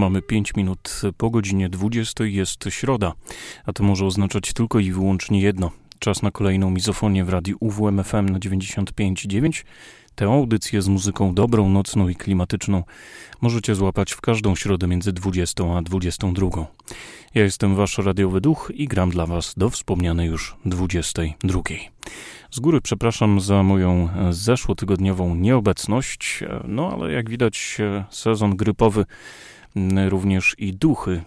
Mamy 5 minut po godzinie 20 jest środa, a to może oznaczać tylko i wyłącznie jedno. Czas na kolejną mizofonię w radiu UWMFM na 95,9. Tę audycję z muzyką dobrą, nocną i klimatyczną możecie złapać w każdą środę między 20 a 22. Ja jestem wasz radiowy duch i gram dla was do wspomnianej już 22. Z góry przepraszam za moją e, zeszłotygodniową nieobecność, e, no ale jak widać e, sezon grypowy również i duchy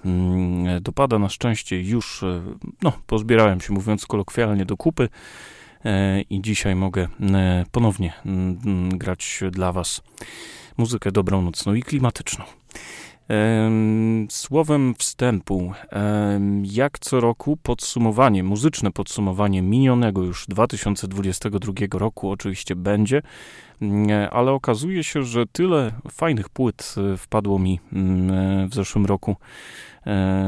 dopada na szczęście już, no pozbierałem się mówiąc kolokwialnie do kupy e, i dzisiaj mogę e, ponownie grać dla was muzykę dobrą, nocną i klimatyczną. Słowem wstępu, jak co roku podsumowanie, muzyczne podsumowanie minionego już 2022 roku oczywiście będzie, ale okazuje się, że tyle fajnych płyt e, wpadło mi mm, w zeszłym roku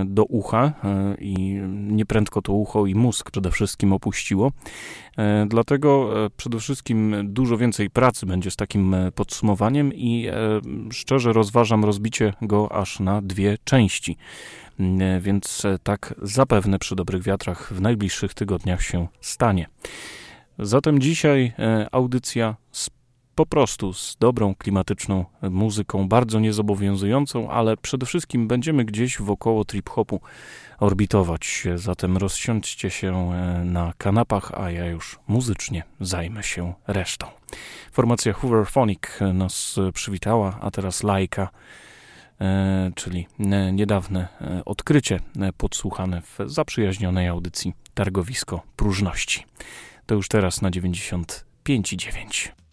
do ucha e, i nieprędko to ucho i mózg przede wszystkim opuściło. E, dlatego przede wszystkim dużo więcej pracy będzie z takim podsumowaniem i szczerze rozważam rozbicie go aż na dwie części. Więc tak zapewne przy dobrych wiatrach w najbliższych tygodniach się stanie. Zatem dzisiaj audycja z po prostu z dobrą klimatyczną muzyką, bardzo niezobowiązującą, ale przede wszystkim będziemy gdzieś wokoło trip-hopu orbitować. Zatem rozsiądźcie się e, na kanapach, a ja już muzycznie zajmę się resztą. Formacja Hooverphonic nas przywitała, a teraz Lajka, e, czyli niedawne e, odkrycie podsłuchane w zaprzyjaźnionej audycji Targowisko Próżności. To już teraz na 95,9.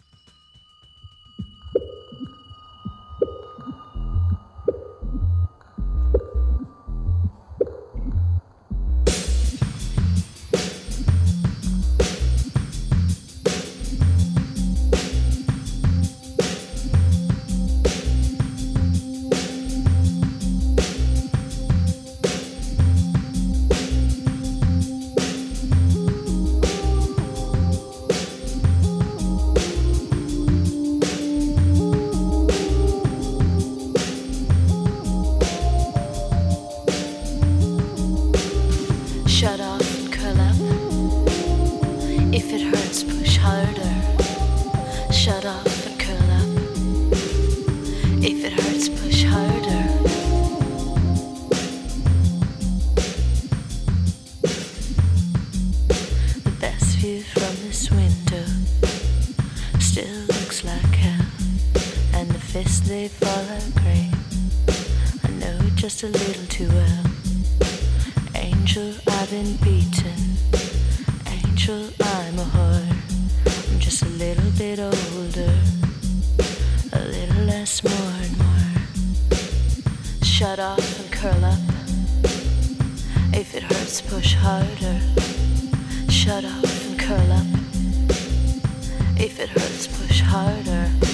I know just a little too well. Angel, I've been beaten. Angel, I'm a whore. I'm just a little bit older, a little less, more and more. Shut off and curl up. If it hurts, push harder. Shut off and curl up. If it hurts, push harder.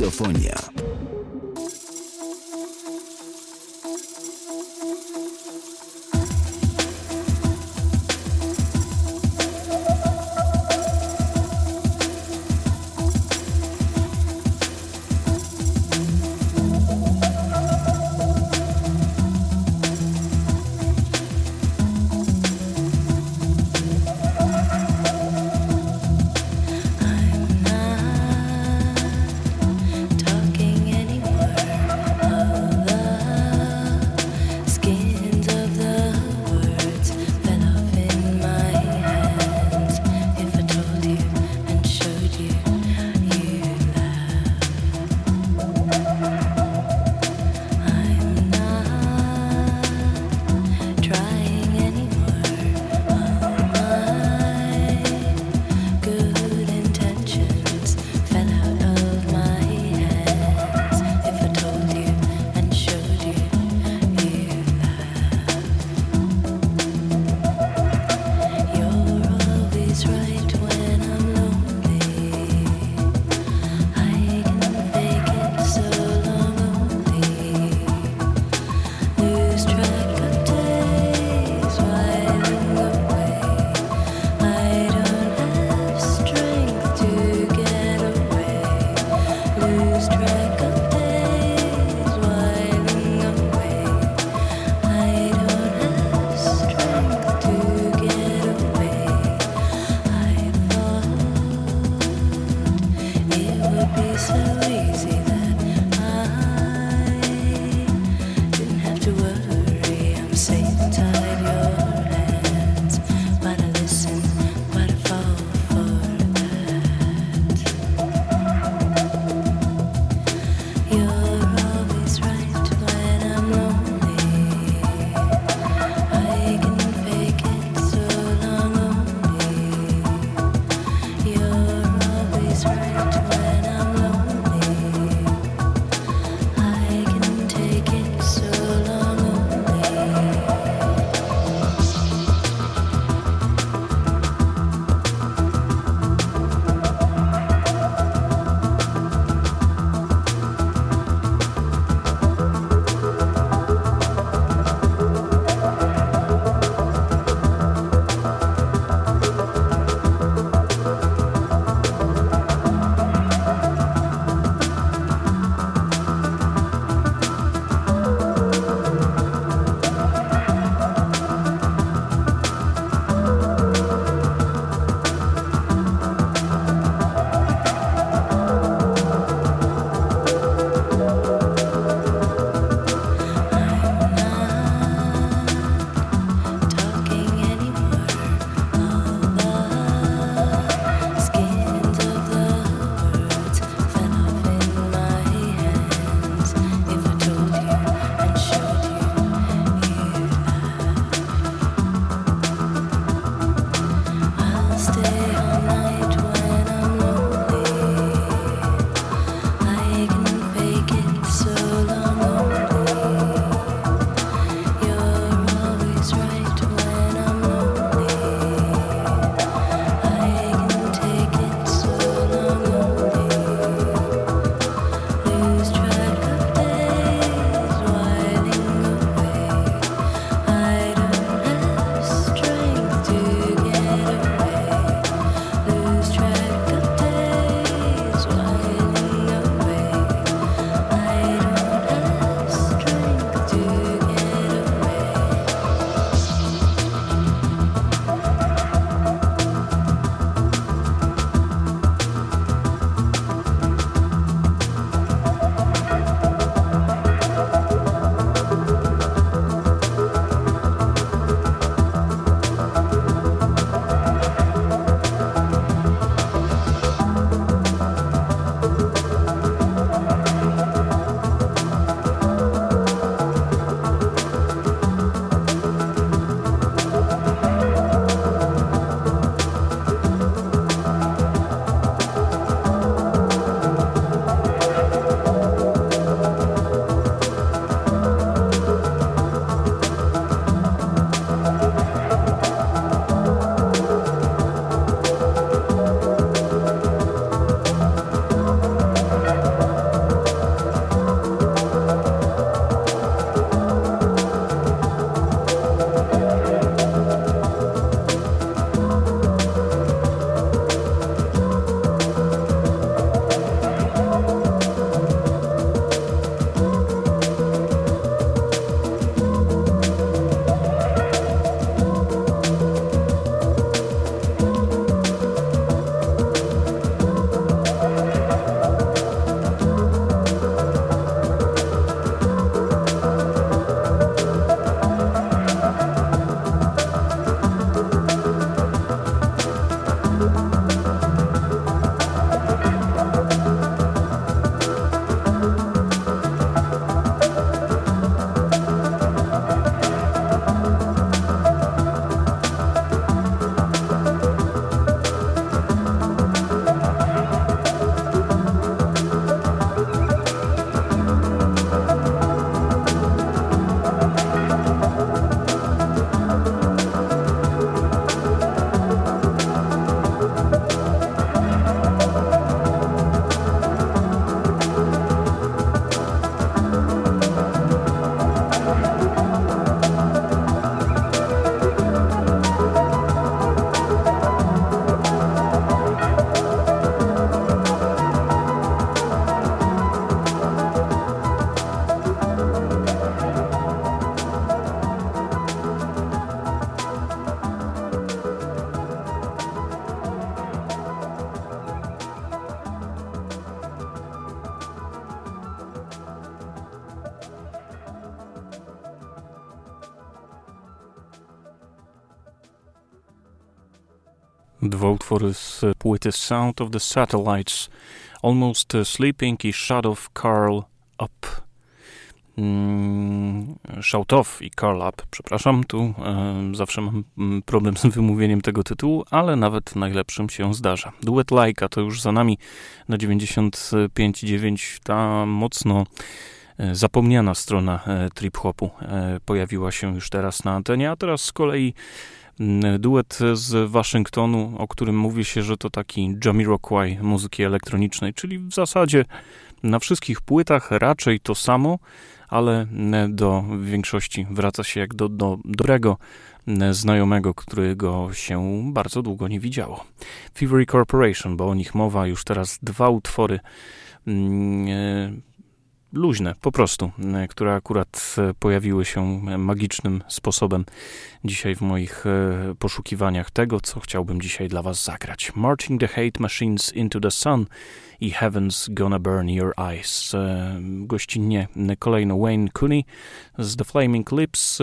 Mizofonia. Dwa utwory z płyty Sound of the Satellites, Almost Sleeping i Shadow Carl Up. Mm, Shout Off i Carl Up, przepraszam, tu e, zawsze mam mm, problem z wymówieniem tego tytułu, ale nawet najlepszym się zdarza. Duet Lajka to już za nami na 95.9, ta mocno e, zapomniana strona e, trip-hopu e, pojawiła się już teraz na antenie, a teraz z kolei duet z Waszyngtonu, o którym mówi się, że to taki Jamiroquai muzyki elektronicznej, czyli w zasadzie na wszystkich płytach raczej to samo, ale do większości wraca się jak do, do dobrego znajomego, którego się bardzo długo nie widziało. Fevery Corporation, bo o nich mowa, już teraz dwa utwory mm, e, luźne, po prostu, e, które akurat e, pojawiły się magicznym sposobem dzisiaj w moich e, poszukiwaniach tego, co chciałbym dzisiaj dla Was zagrać. Marching the Hate Machines into the Sun i Heaven's Gonna Burn Your Eyes. Gościnnie kolejno Wayne Cooney z The Flaming Lips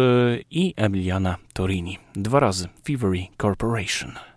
i Emiliana Torini. Dwa razy Fevery Corporation.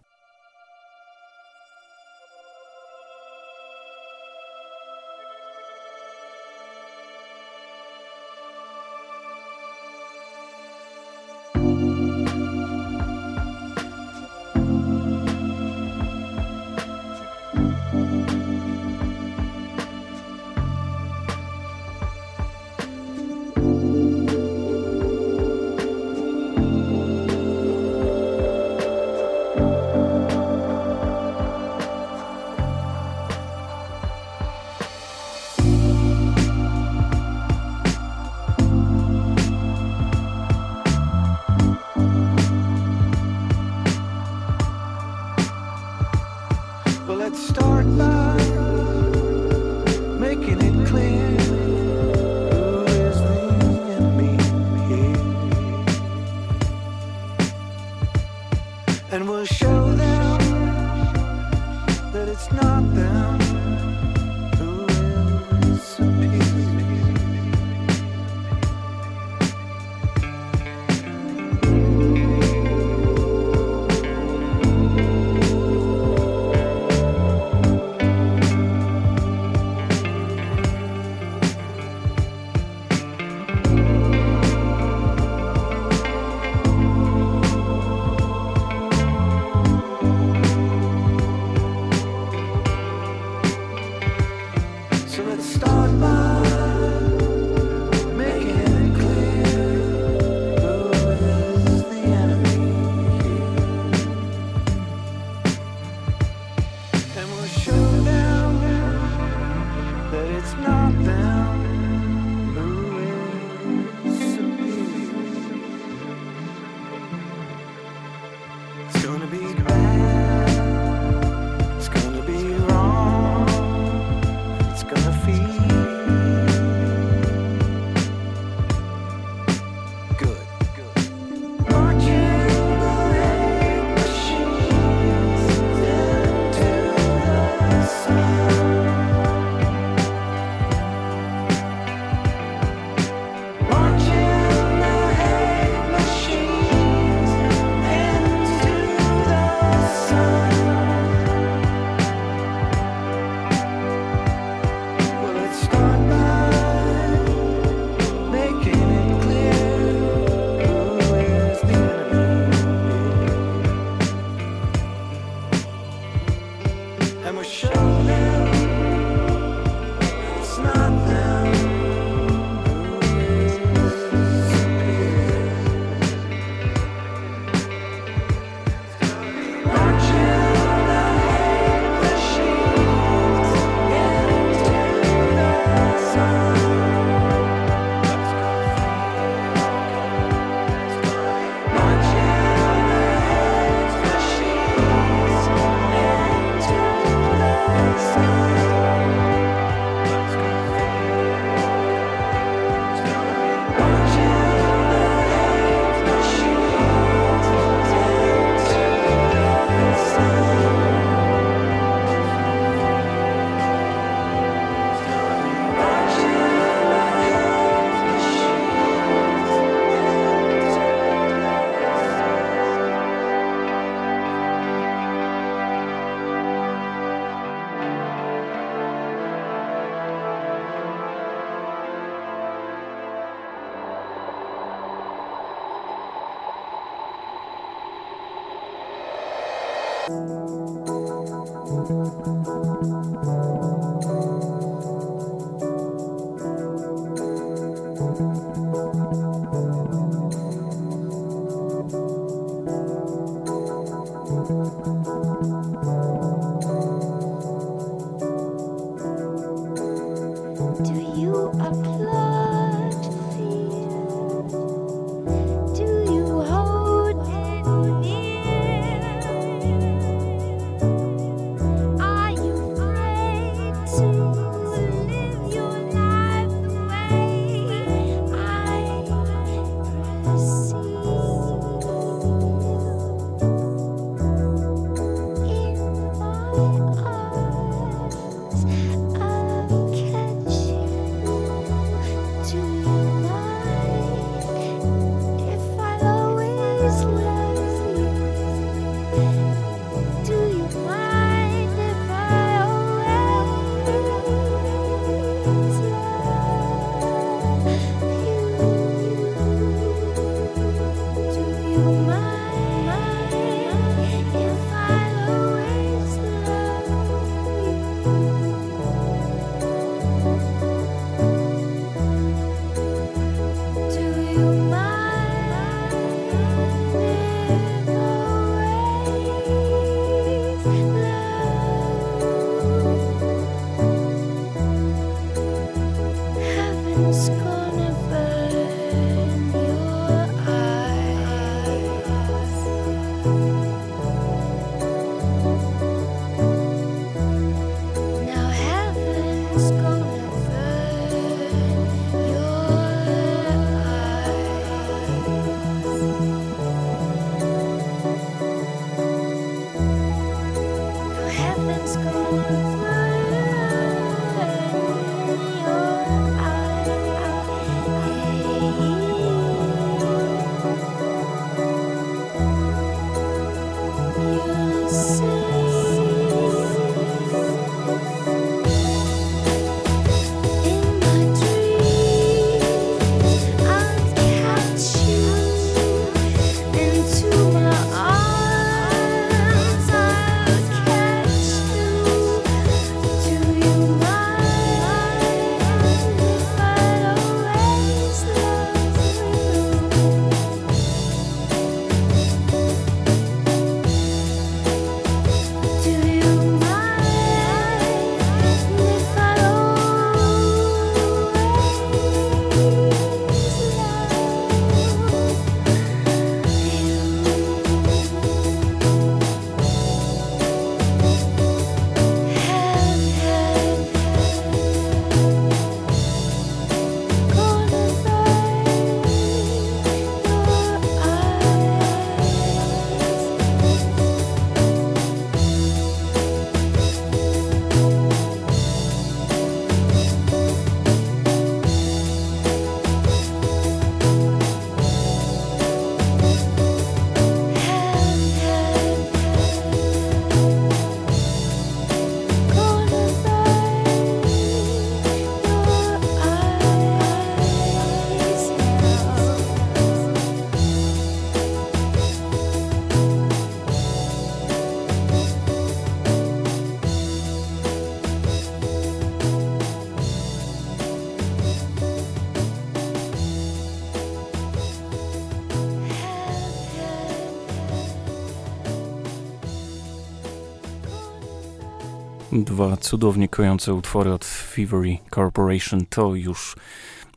Dwa cudownie kojące utwory od Fevery Corporation to już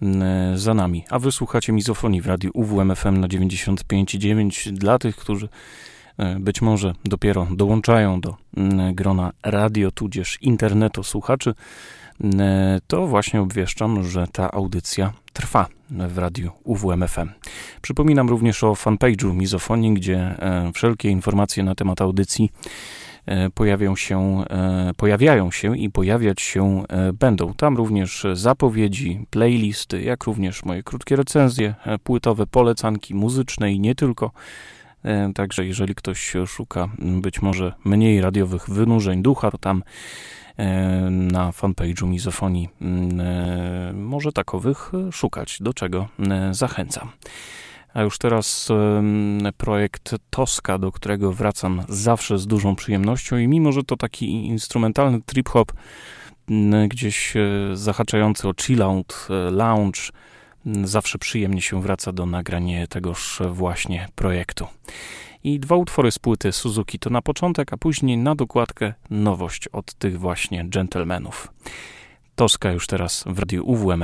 mm, za nami. A wysłuchacie mizofonii w radiu UWMFM na 95,9 dla tych, którzy e, być może dopiero dołączają do mm, grona radio, tudzież internetu słuchaczy, mm, to właśnie obwieszczam, że ta audycja trwa w radiu UWMFM. Przypominam również o fanpage'u Mizofonii, gdzie e, wszelkie informacje na temat audycji pojawią się, e, pojawiają się i pojawiać się e, będą. Tam również zapowiedzi, playlisty, jak również moje krótkie recenzje, płytowe polecanki muzyczne i nie tylko. Także jeżeli ktoś szuka być może mniej radiowych wynurzeń ducha, to tam na fanpage'u Mizofonii może takowych szukać, do czego zachęcam. A już teraz projekt Tosca, do którego wracam zawsze z dużą przyjemnością i mimo, że to taki instrumentalny trip-hop, gdzieś e, zahaczający o chill-out, e, lounge, zawsze przyjemnie się wraca do nagrania tegoż właśnie projektu. I dwa utwory z płyty Suzuki to na początek, a później na dokładkę nowość od tych właśnie gentlemanów. Toska już teraz w radiu UWM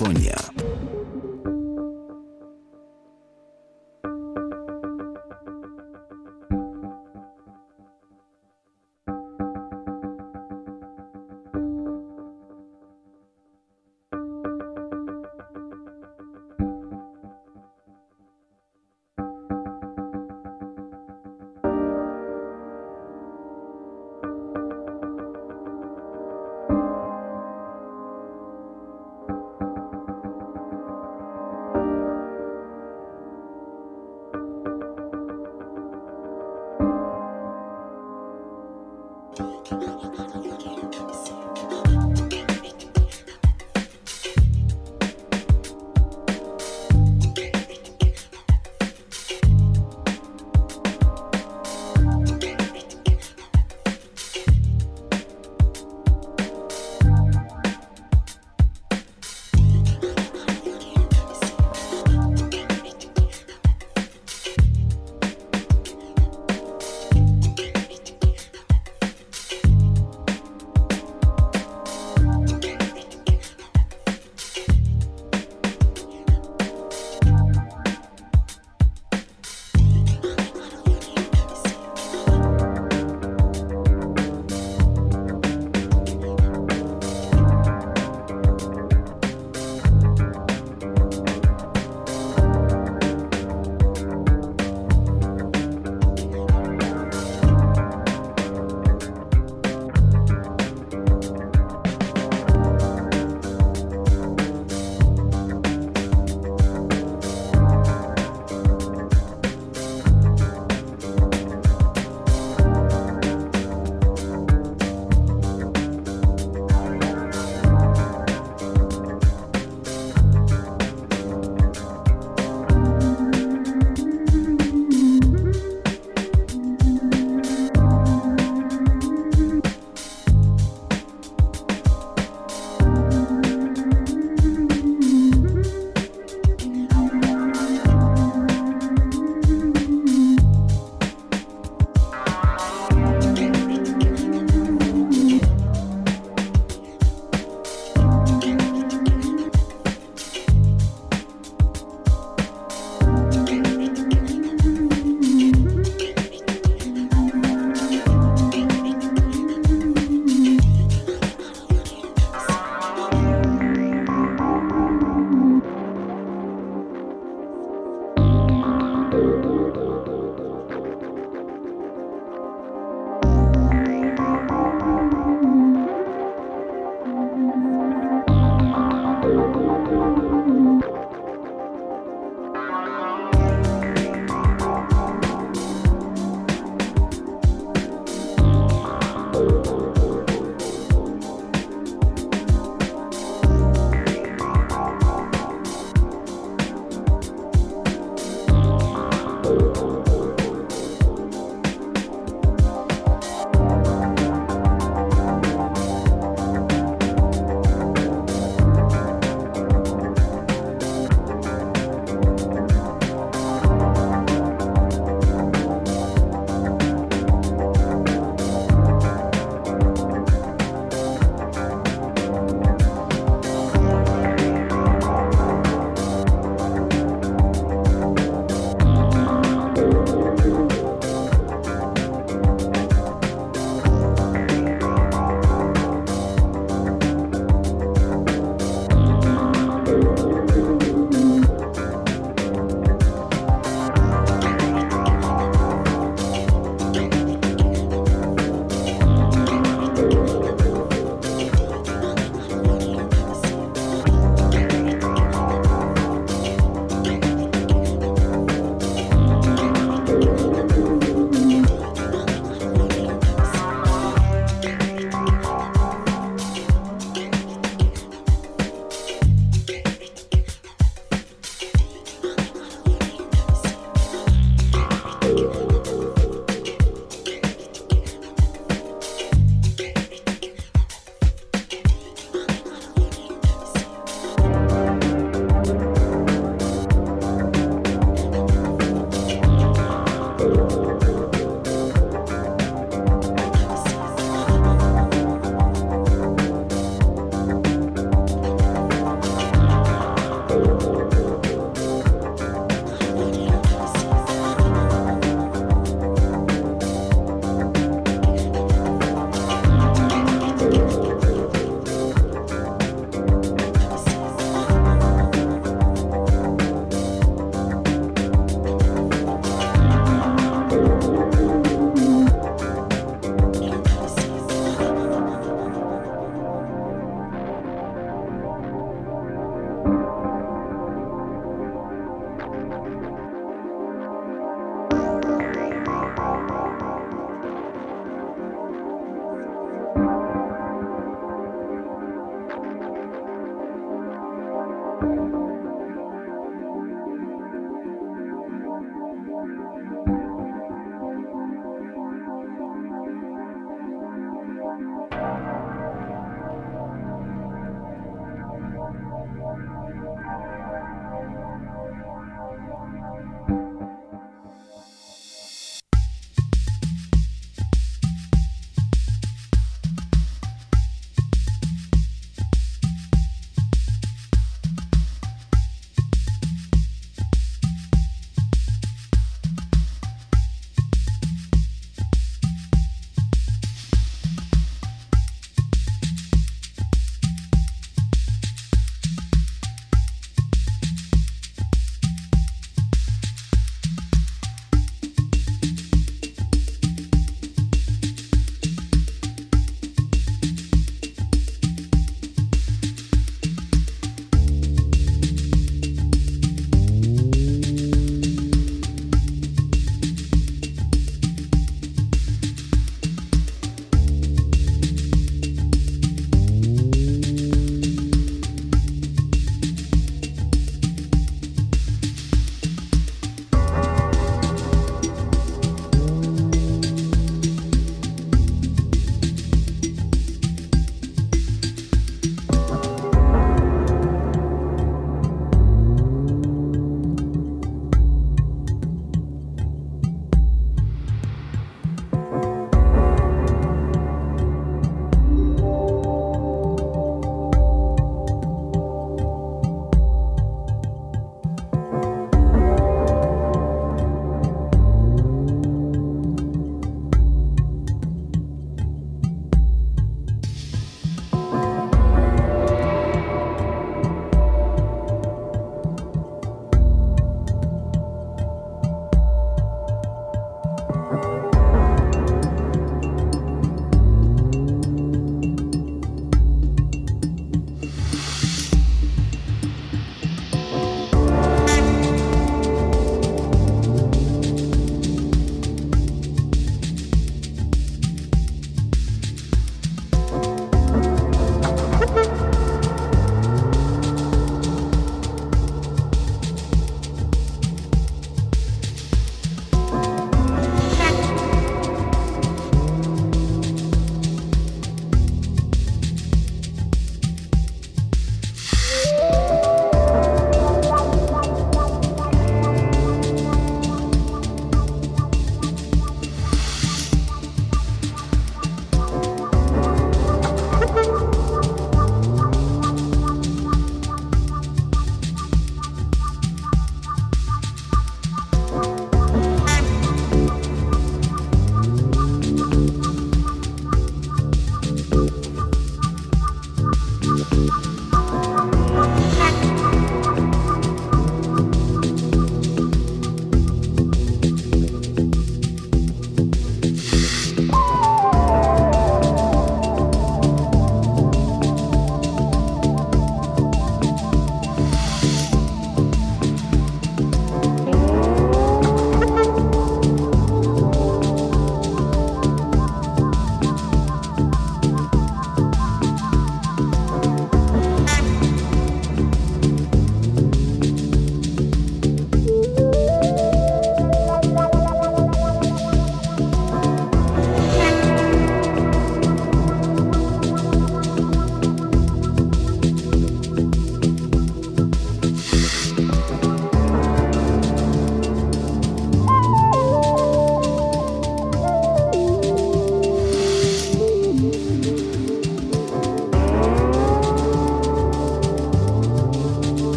California.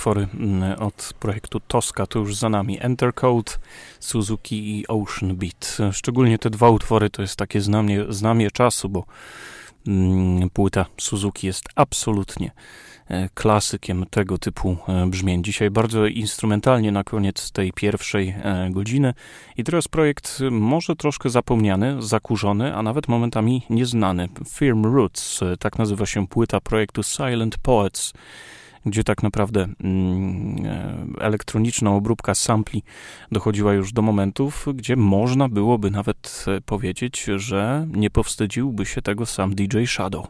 Utwory mm, od projektu Tosca to już za nami. Enter Code, Suzuki i Ocean Beat. Szczególnie te dwa utwory to jest takie znamie, znamie czasu, bo mm, płyta Suzuki jest absolutnie e, klasykiem tego typu e, brzmień. Dzisiaj bardzo instrumentalnie na koniec tej pierwszej e, godziny. I teraz projekt może troszkę zapomniany, zakurzony, a nawet momentami nieznany. Firm Roots, tak nazywa się płyta projektu Silent Poets gdzie tak naprawdę mm, e, elektroniczna obróbka sampli dochodziła już do momentów, gdzie można byłoby nawet e, powiedzieć, że nie powstydziłby się tego sam DJ Shadow.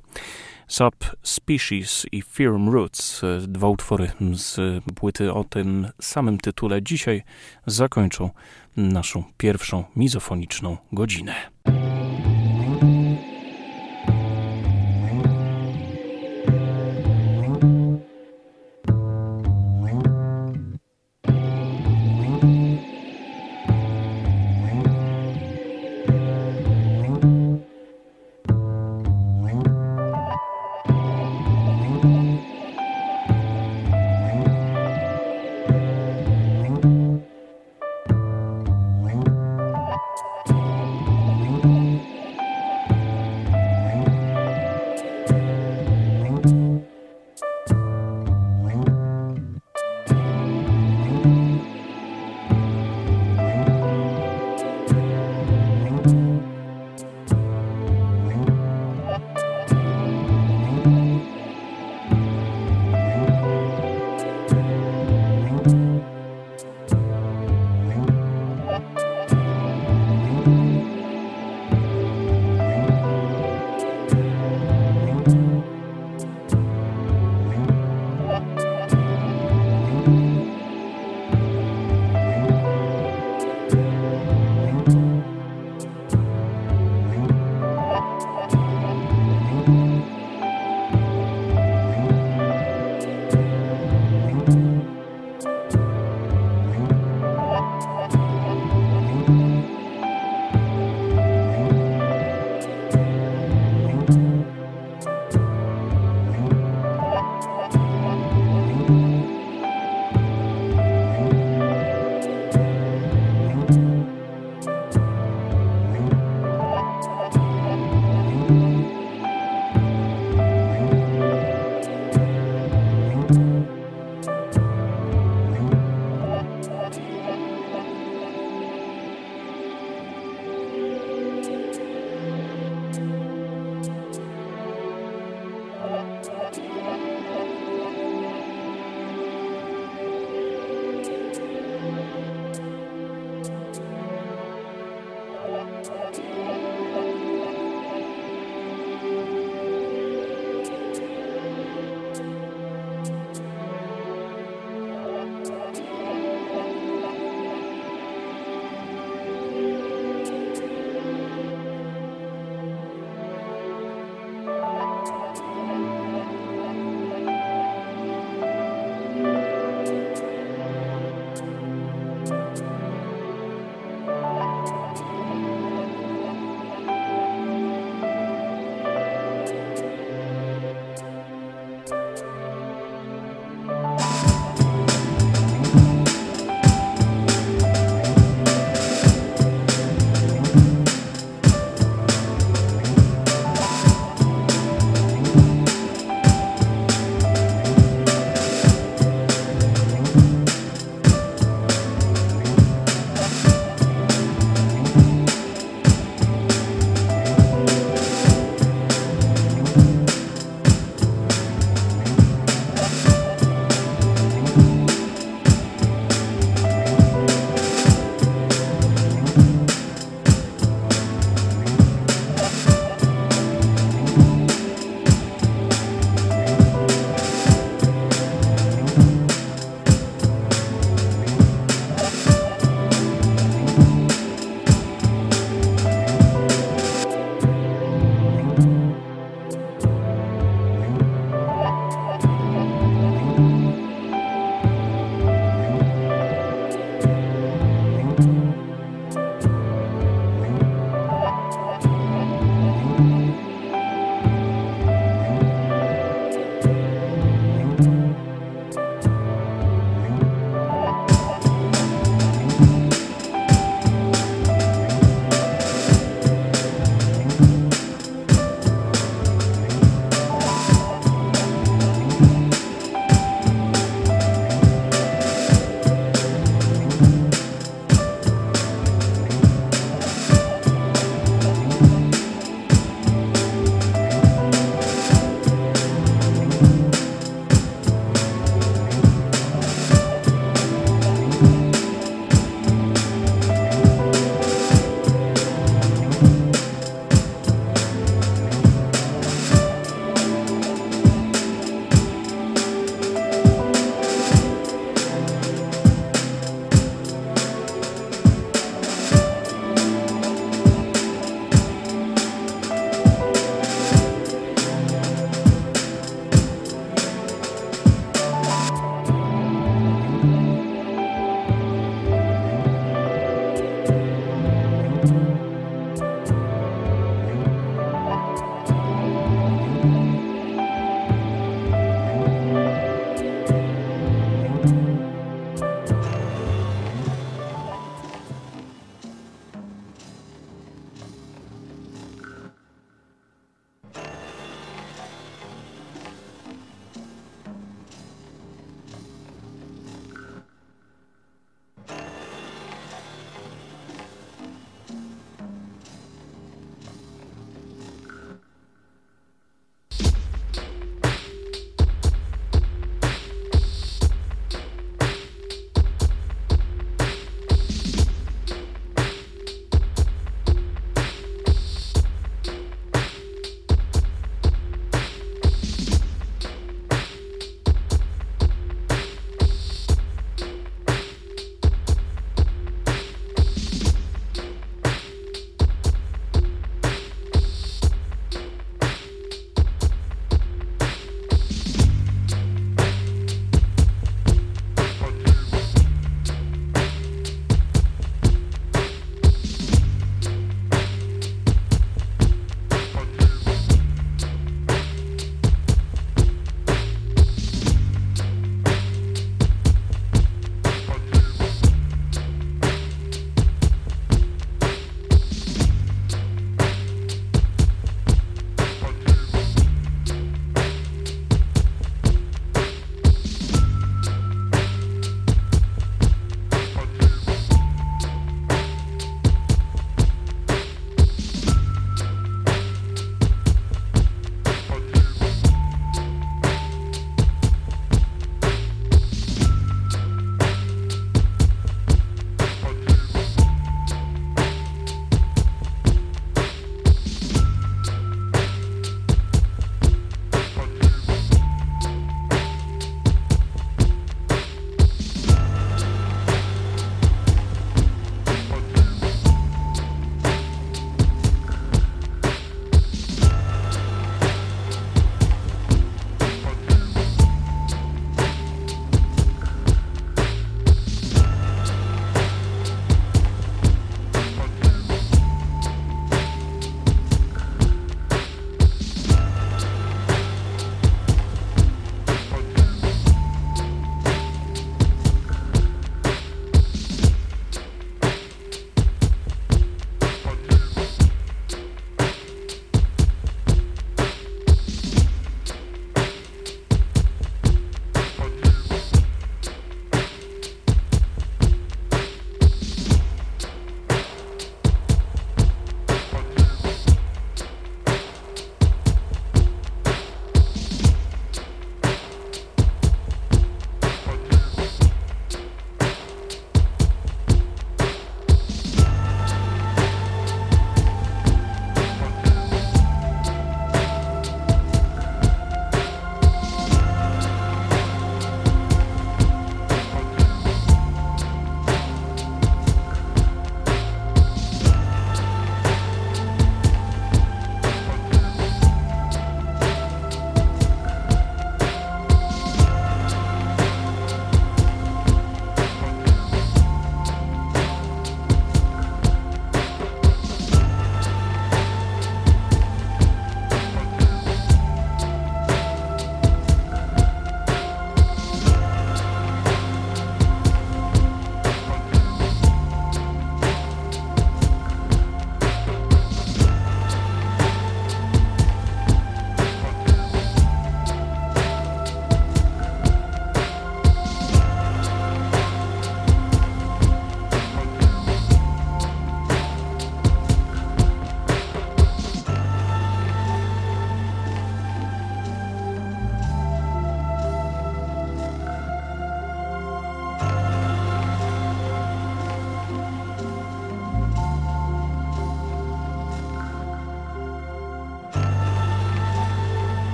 Subspecies i Firm Roots, e, dwa utwory z płyty o tym samym tytule, dzisiaj zakończą naszą pierwszą mizofoniczną godzinę.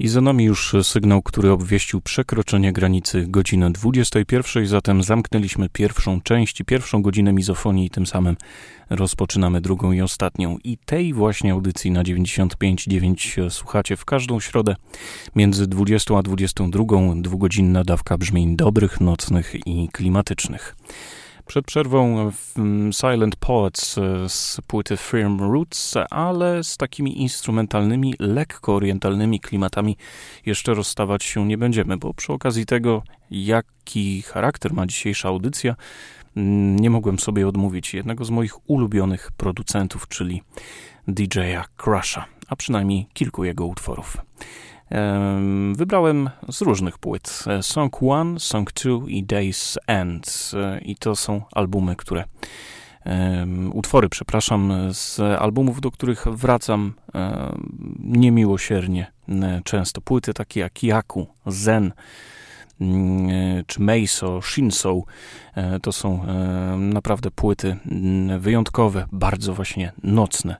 I za nami już sygnał, który obwieścił przekroczenie granicy godziny 21, zatem zamknęliśmy pierwszą część pierwszą godzinę mizofonii i tym samym rozpoczynamy drugą i ostatnią. I tej właśnie audycji na 95.9 słuchacie w każdą środę między 20 a 22, dwugodzinna dawka brzmień dobrych, nocnych i klimatycznych. Przed przerwą Silent Poets e, z płyty Firm Roots, ale z takimi instrumentalnymi, lekko orientalnymi klimatami jeszcze rozstawać się nie będziemy, bo przy okazji tego, jaki charakter ma dzisiejsza audycja, nie mogłem sobie odmówić jednego z moich ulubionych producentów, czyli DJ-a Crusha, a przynajmniej kilku jego utworów. Wybrałem z różnych płyt e, Song 1, Song 2 i Days End. E, I to są albumy, które utwory, przepraszam, z albumów, do których wracam niemiłosiernie e, często. Płyty takie jak Yaku, Zen, mm, czy Meiso, Shinso, to są naprawdę płyty mm, wyjątkowe, bardzo właśnie nocne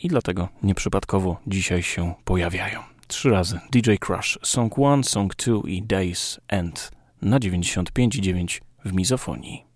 i dlatego nieprzypadkowo dzisiaj się pojawiają trzy razy. DJ Crush, Song 1, Song 2 i Days End na 95,9 w mizofonii.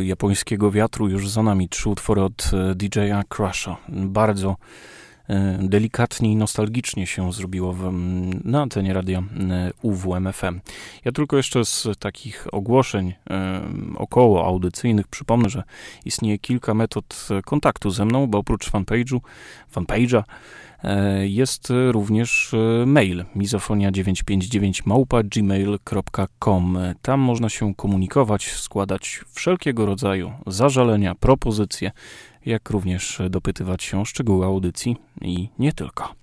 Japońskiego wiatru już za nami. Trzy utwory od e, DJ-a Crusha. Bardzo e, delikatnie i nostalgicznie się zrobiło w, na antenie radia e, UWMFM. Ja tylko jeszcze z takich ogłoszeń około audycyjnych przypomnę, że istnieje kilka metod kontaktu ze mną, bo oprócz fanpage'u, fanpage'a jest również e, mail mizofonia959 małpa gmail.com. Tam można się komunikować, składać wszelkiego rodzaju zażalenia, propozycje, jak również dopytywać się o szczegóły audycji i nie tylko.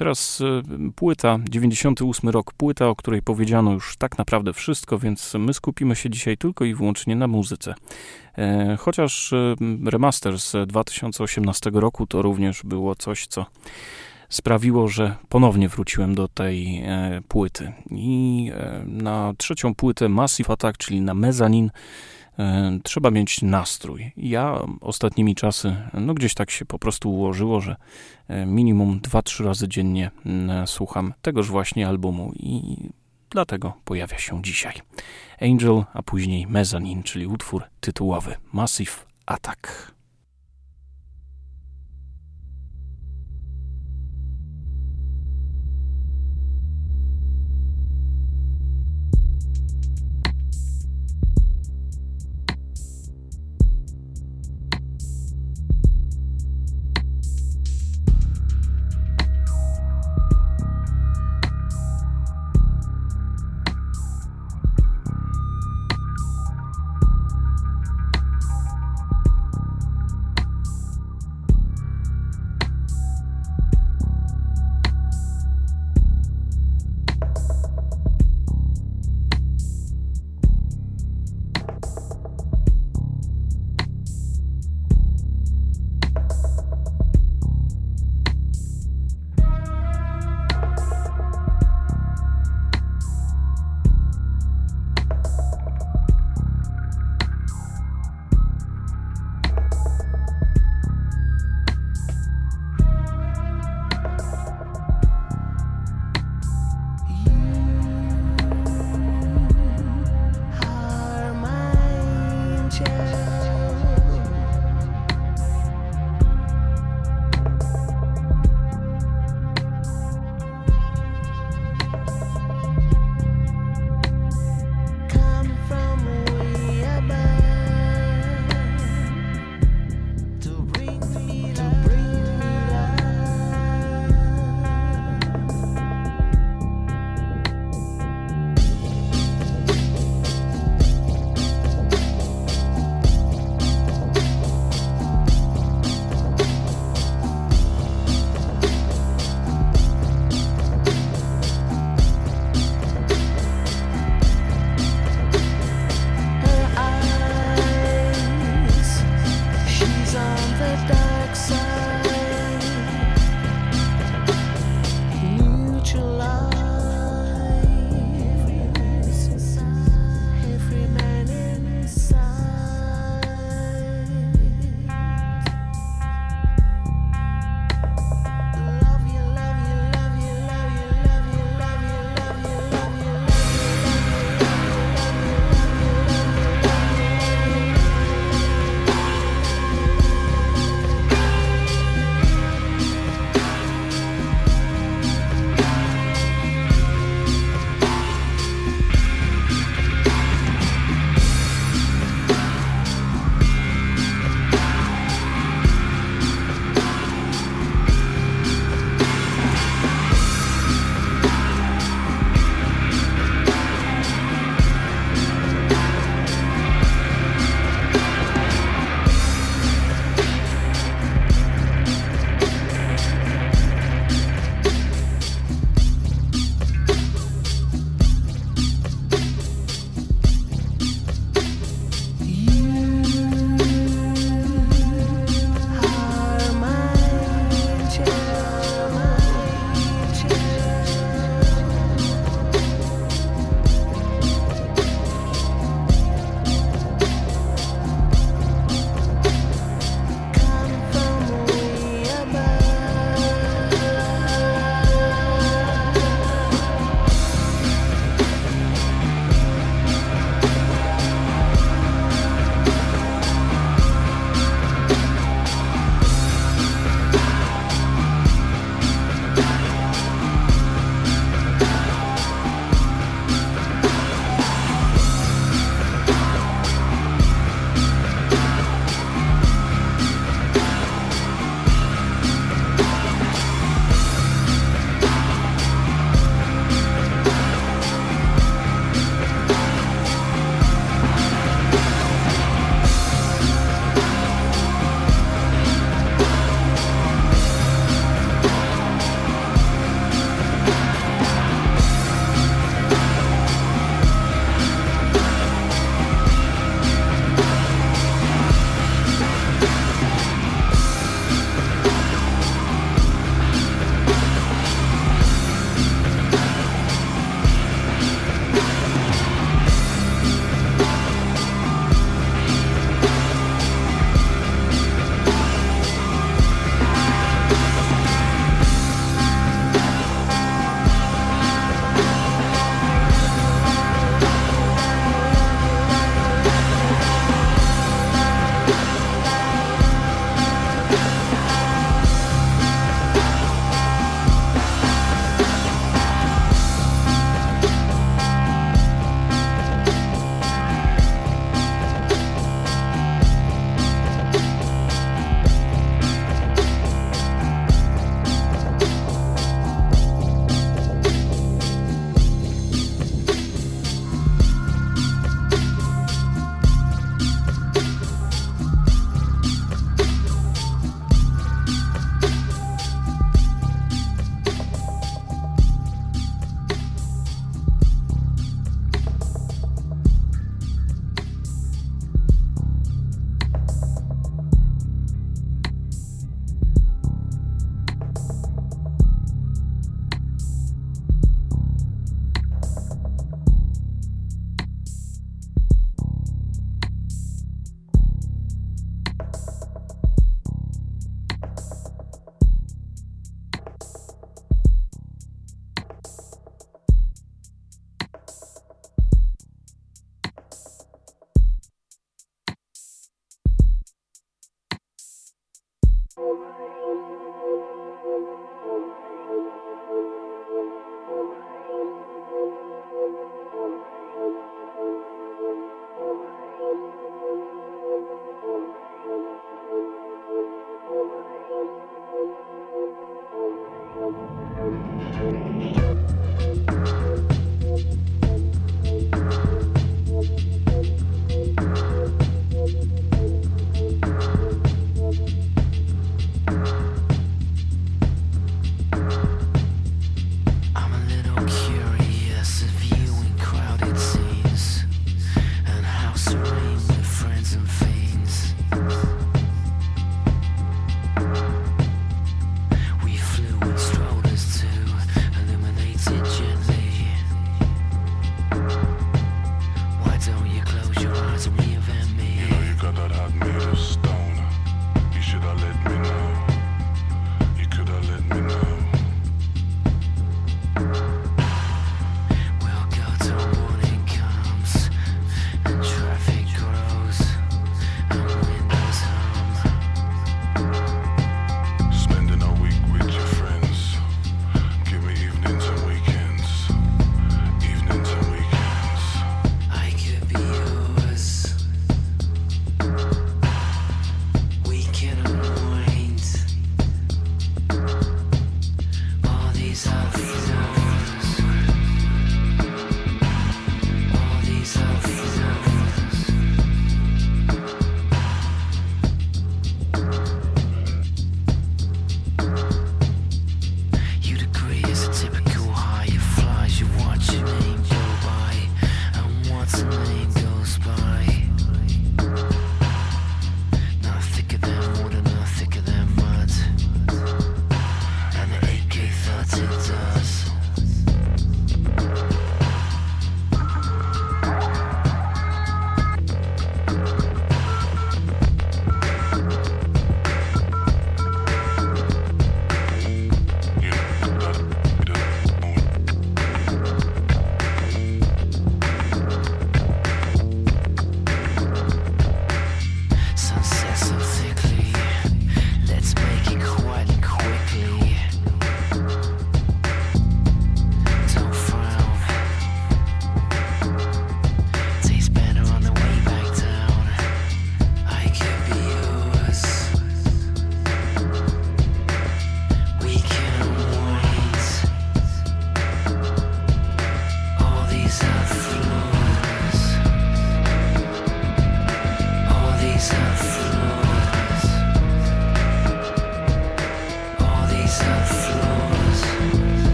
Teraz e, płyta, 98 rok, płyta, o której powiedziano już tak naprawdę wszystko, więc my skupimy się dzisiaj tylko i wyłącznie na muzyce. E, chociaż e, remaster z 2018 roku to również było coś, co sprawiło, że ponownie wróciłem do tej płyty. I na trzecią płytę Massive Attack, czyli na Mezanin, E, trzeba mieć nastrój. Ja ostatnimi czasy, no gdzieś tak się po prostu ułożyło, że e, minimum 2-3 razy dziennie słucham tegoż właśnie albumu i dlatego pojawia się dzisiaj. Angel, a później Mezzanine, czyli utwór tytułowy Massive Attack.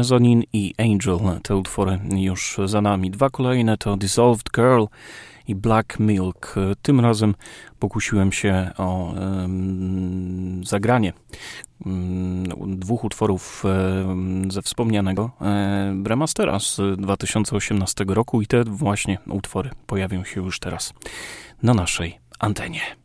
Mezonin i Angel, te utwory już za nami. Dwa kolejne to Dissolved Girl i Black Milk. Tym razem pokusiłem się o um, zagranie um, dwóch utworów ze wspomnianego remastera z 2018 roku i te właśnie utwory pojawią się już teraz na naszej antenie.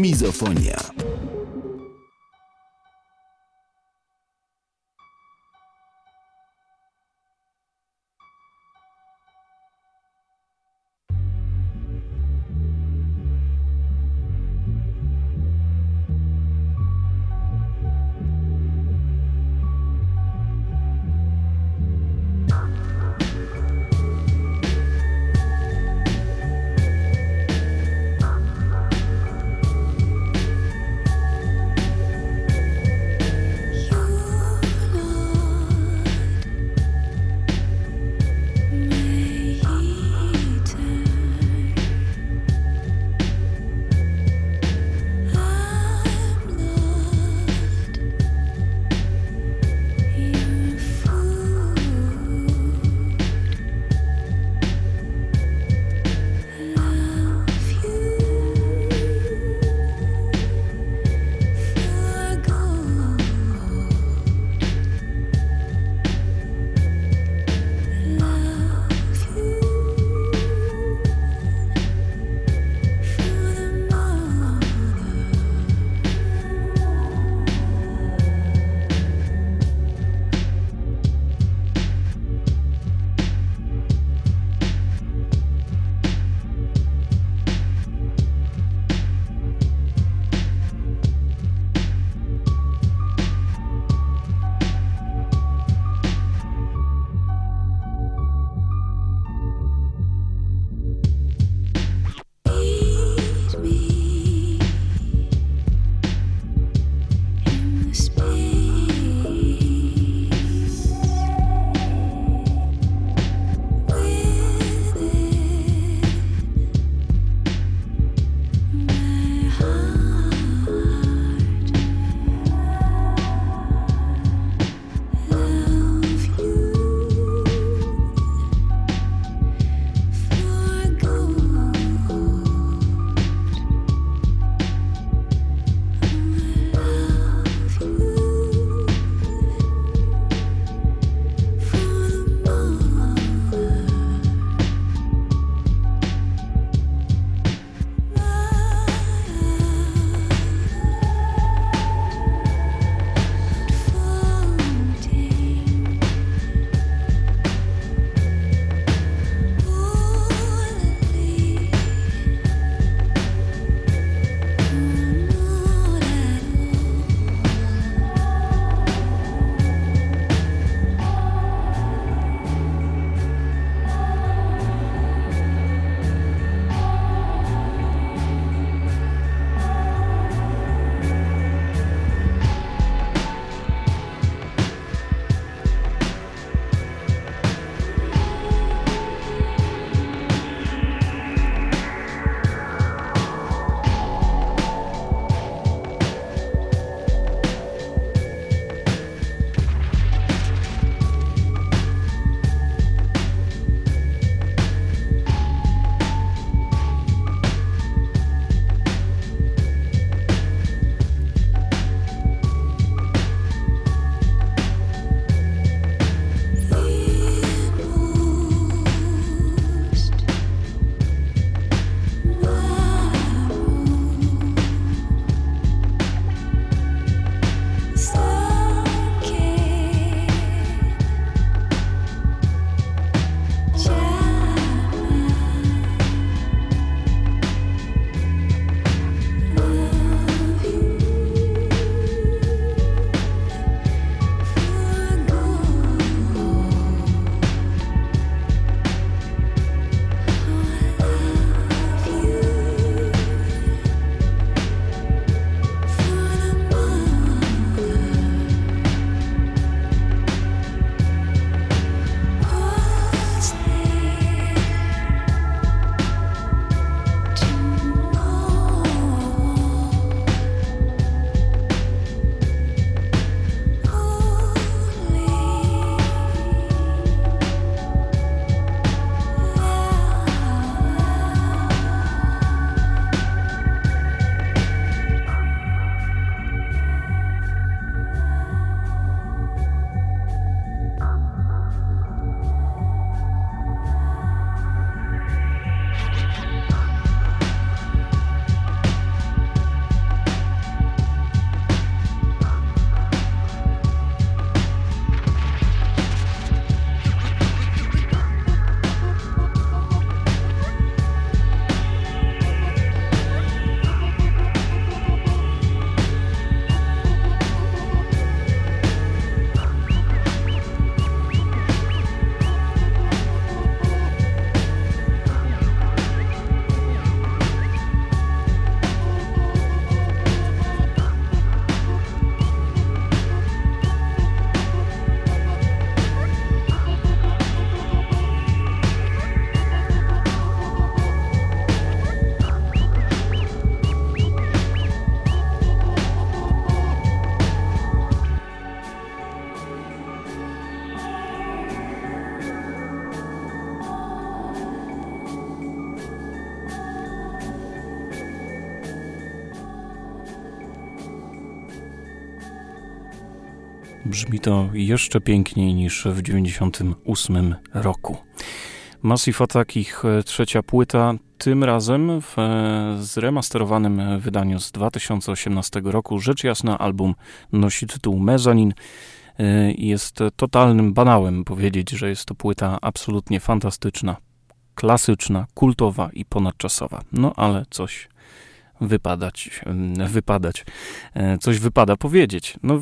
Mizofonia. Brzmi to jeszcze piękniej niż w 98 roku. Massive Attack, ich e, trzecia płyta, tym razem w e, zremasterowanym wydaniu z 2018 roku. Rzecz jasna, album nosi tytuł Mezanin. E, jest totalnym banałem powiedzieć, że jest to płyta absolutnie fantastyczna, klasyczna, kultowa i ponadczasowa. No ale coś wypadać, wypadać. E, coś wypada powiedzieć. No,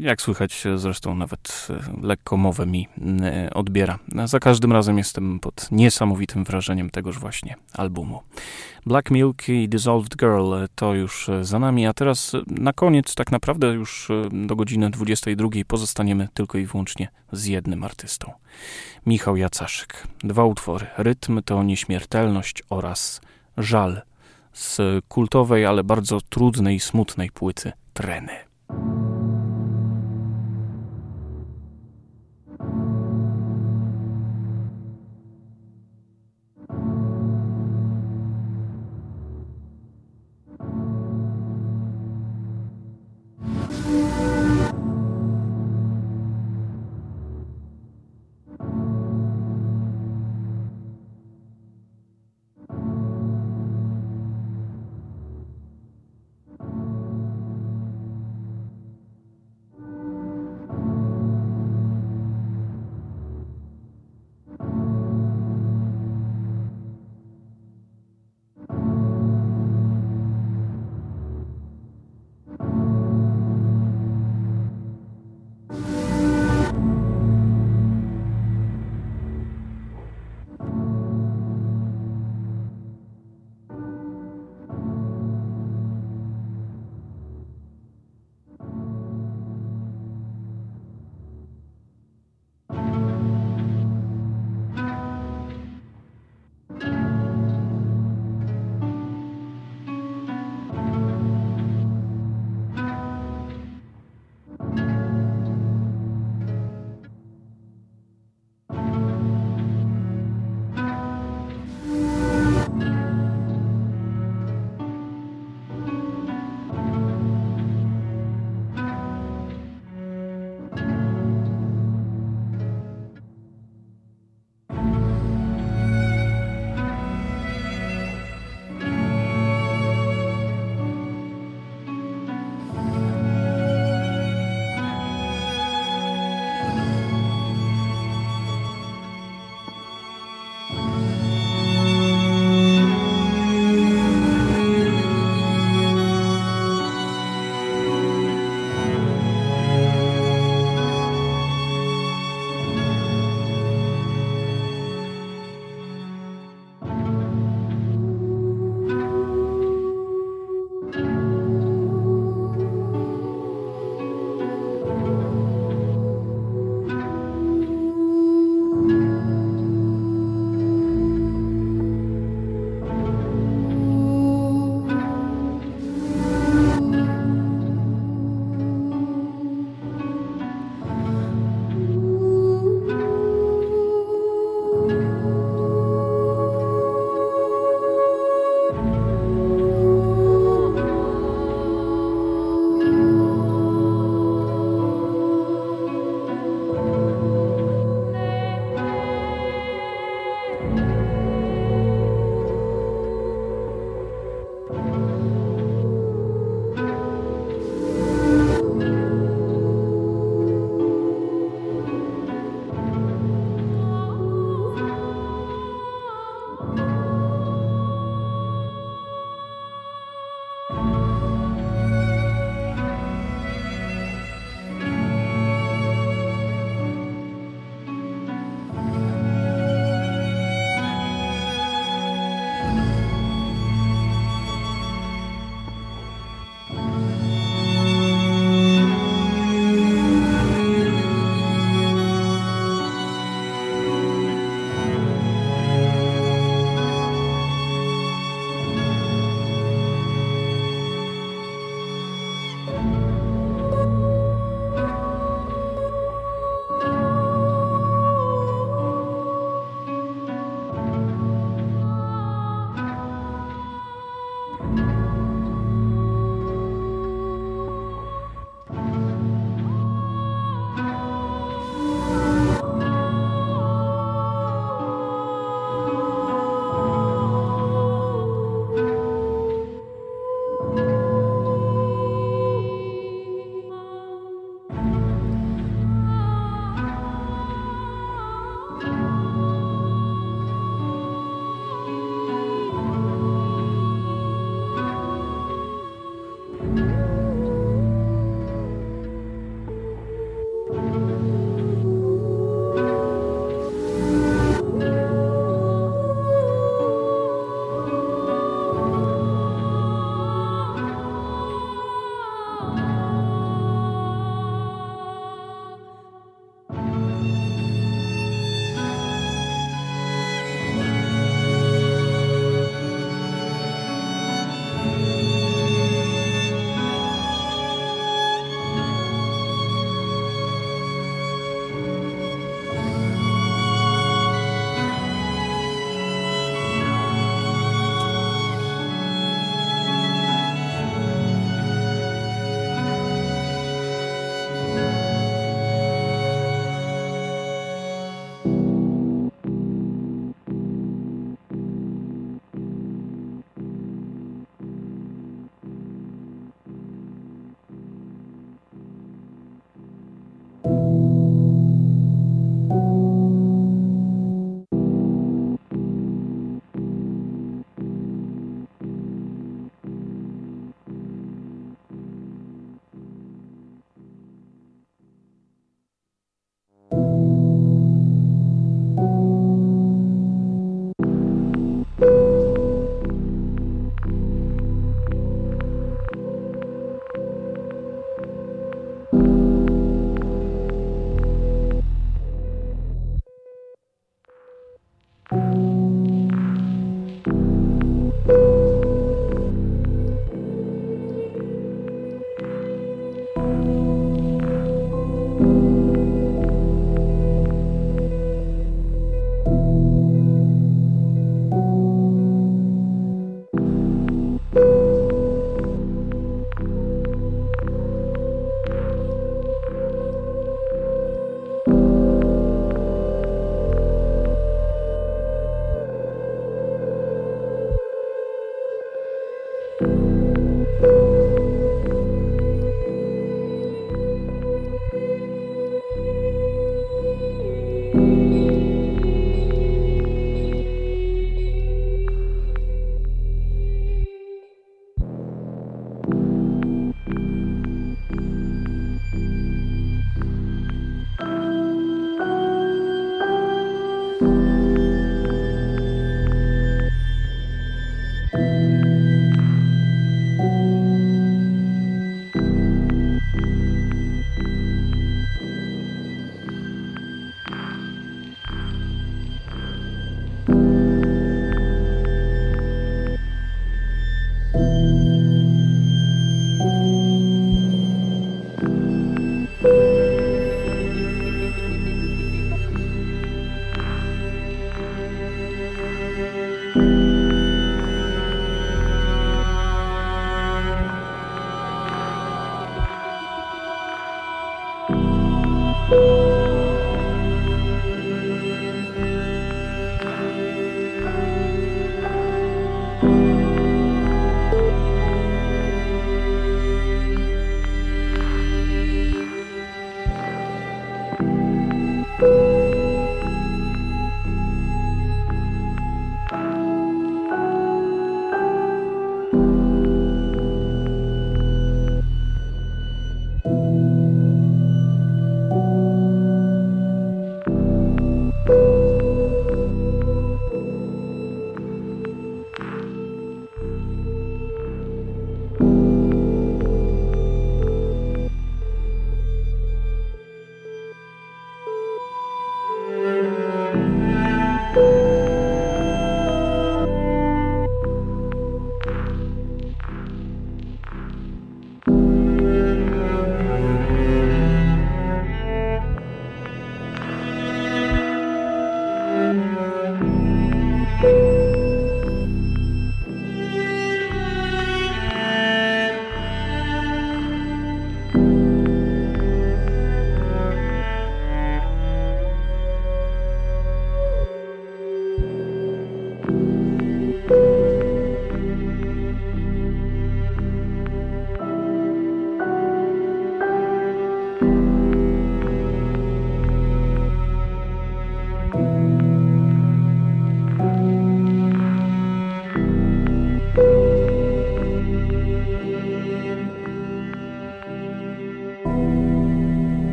jak słychać, zresztą nawet e, lekko mowę mi e, odbiera. Za każdym razem jestem pod niesamowitym wrażeniem tegoż właśnie albumu. Black Milk i Dissolved Girl to już za nami, a teraz na koniec, tak naprawdę już do godziny 22 pozostaniemy tylko i wyłącznie z jednym artystą. Michał Jacaszyk. Dwa utwory. Rytm to nieśmiertelność oraz żal z kultowej, ale bardzo trudnej, smutnej płyty Treny.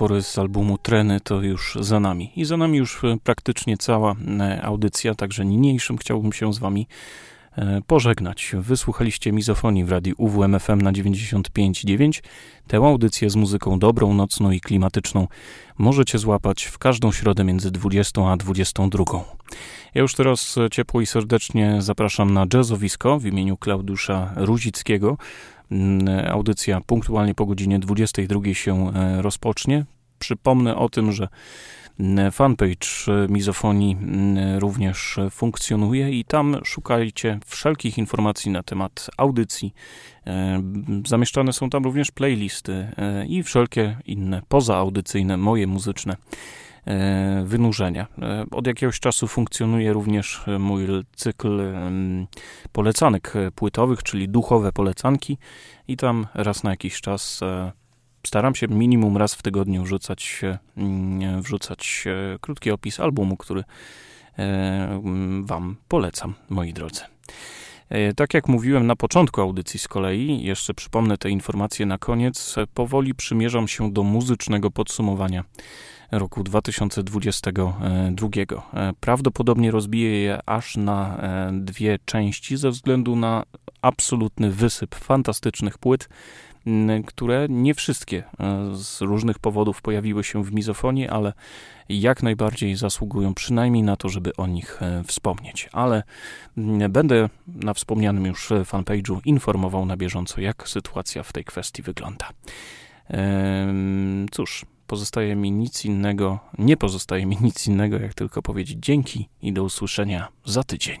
Utwory z albumu Treny to już za nami. I za nami już e, praktycznie cała e, audycja, także niniejszym chciałbym się z wami e, pożegnać. Wysłuchaliście mizofonii w radiu UWMFM na 95.9. Tę audycję z muzyką dobrą, nocną i klimatyczną możecie złapać w każdą środę między 20 a 22. Ja już teraz ciepło i serdecznie zapraszam na jazzowisko w imieniu Klaudusza Ruzickiego. Audycja punktualnie po godzinie 22 się e, rozpocznie. Przypomnę o tym, że fanpage Mizofonii mm, również funkcjonuje i tam szukajcie wszelkich informacji na temat audycji. E, zamieszczane są tam również playlisty e, i wszelkie inne pozaaudycyjne, moje muzyczne E, wynurzenia. E, od jakiegoś czasu funkcjonuje również e, mój cykl polecanek płytowych, czyli duchowe polecanki i tam raz na jakiś czas staram się minimum raz w tygodniu wrzucać, wrzucać krótki opis albumu, który Wam polecam, moi drodzy. Tak jak mówiłem na początku audycji z kolei, jeszcze przypomnę te informacje na koniec, powoli przymierzam się do muzycznego podsumowania roku 2022. E, prawdopodobnie rozbiję je aż na e, dwie części ze względu na absolutny wysyp fantastycznych płyt, które nie wszystkie z różnych powodów pojawiły się w mizofonii, ale jak najbardziej zasługują przynajmniej na to, żeby o nich wspomnieć. Ale będę na wspomnianym już fanpage'u informował na bieżąco, jak sytuacja w tej kwestii wygląda. Cóż, pozostaje mi nic innego, nie pozostaje mi nic innego, jak tylko powiedzieć dzięki i do usłyszenia za tydzień.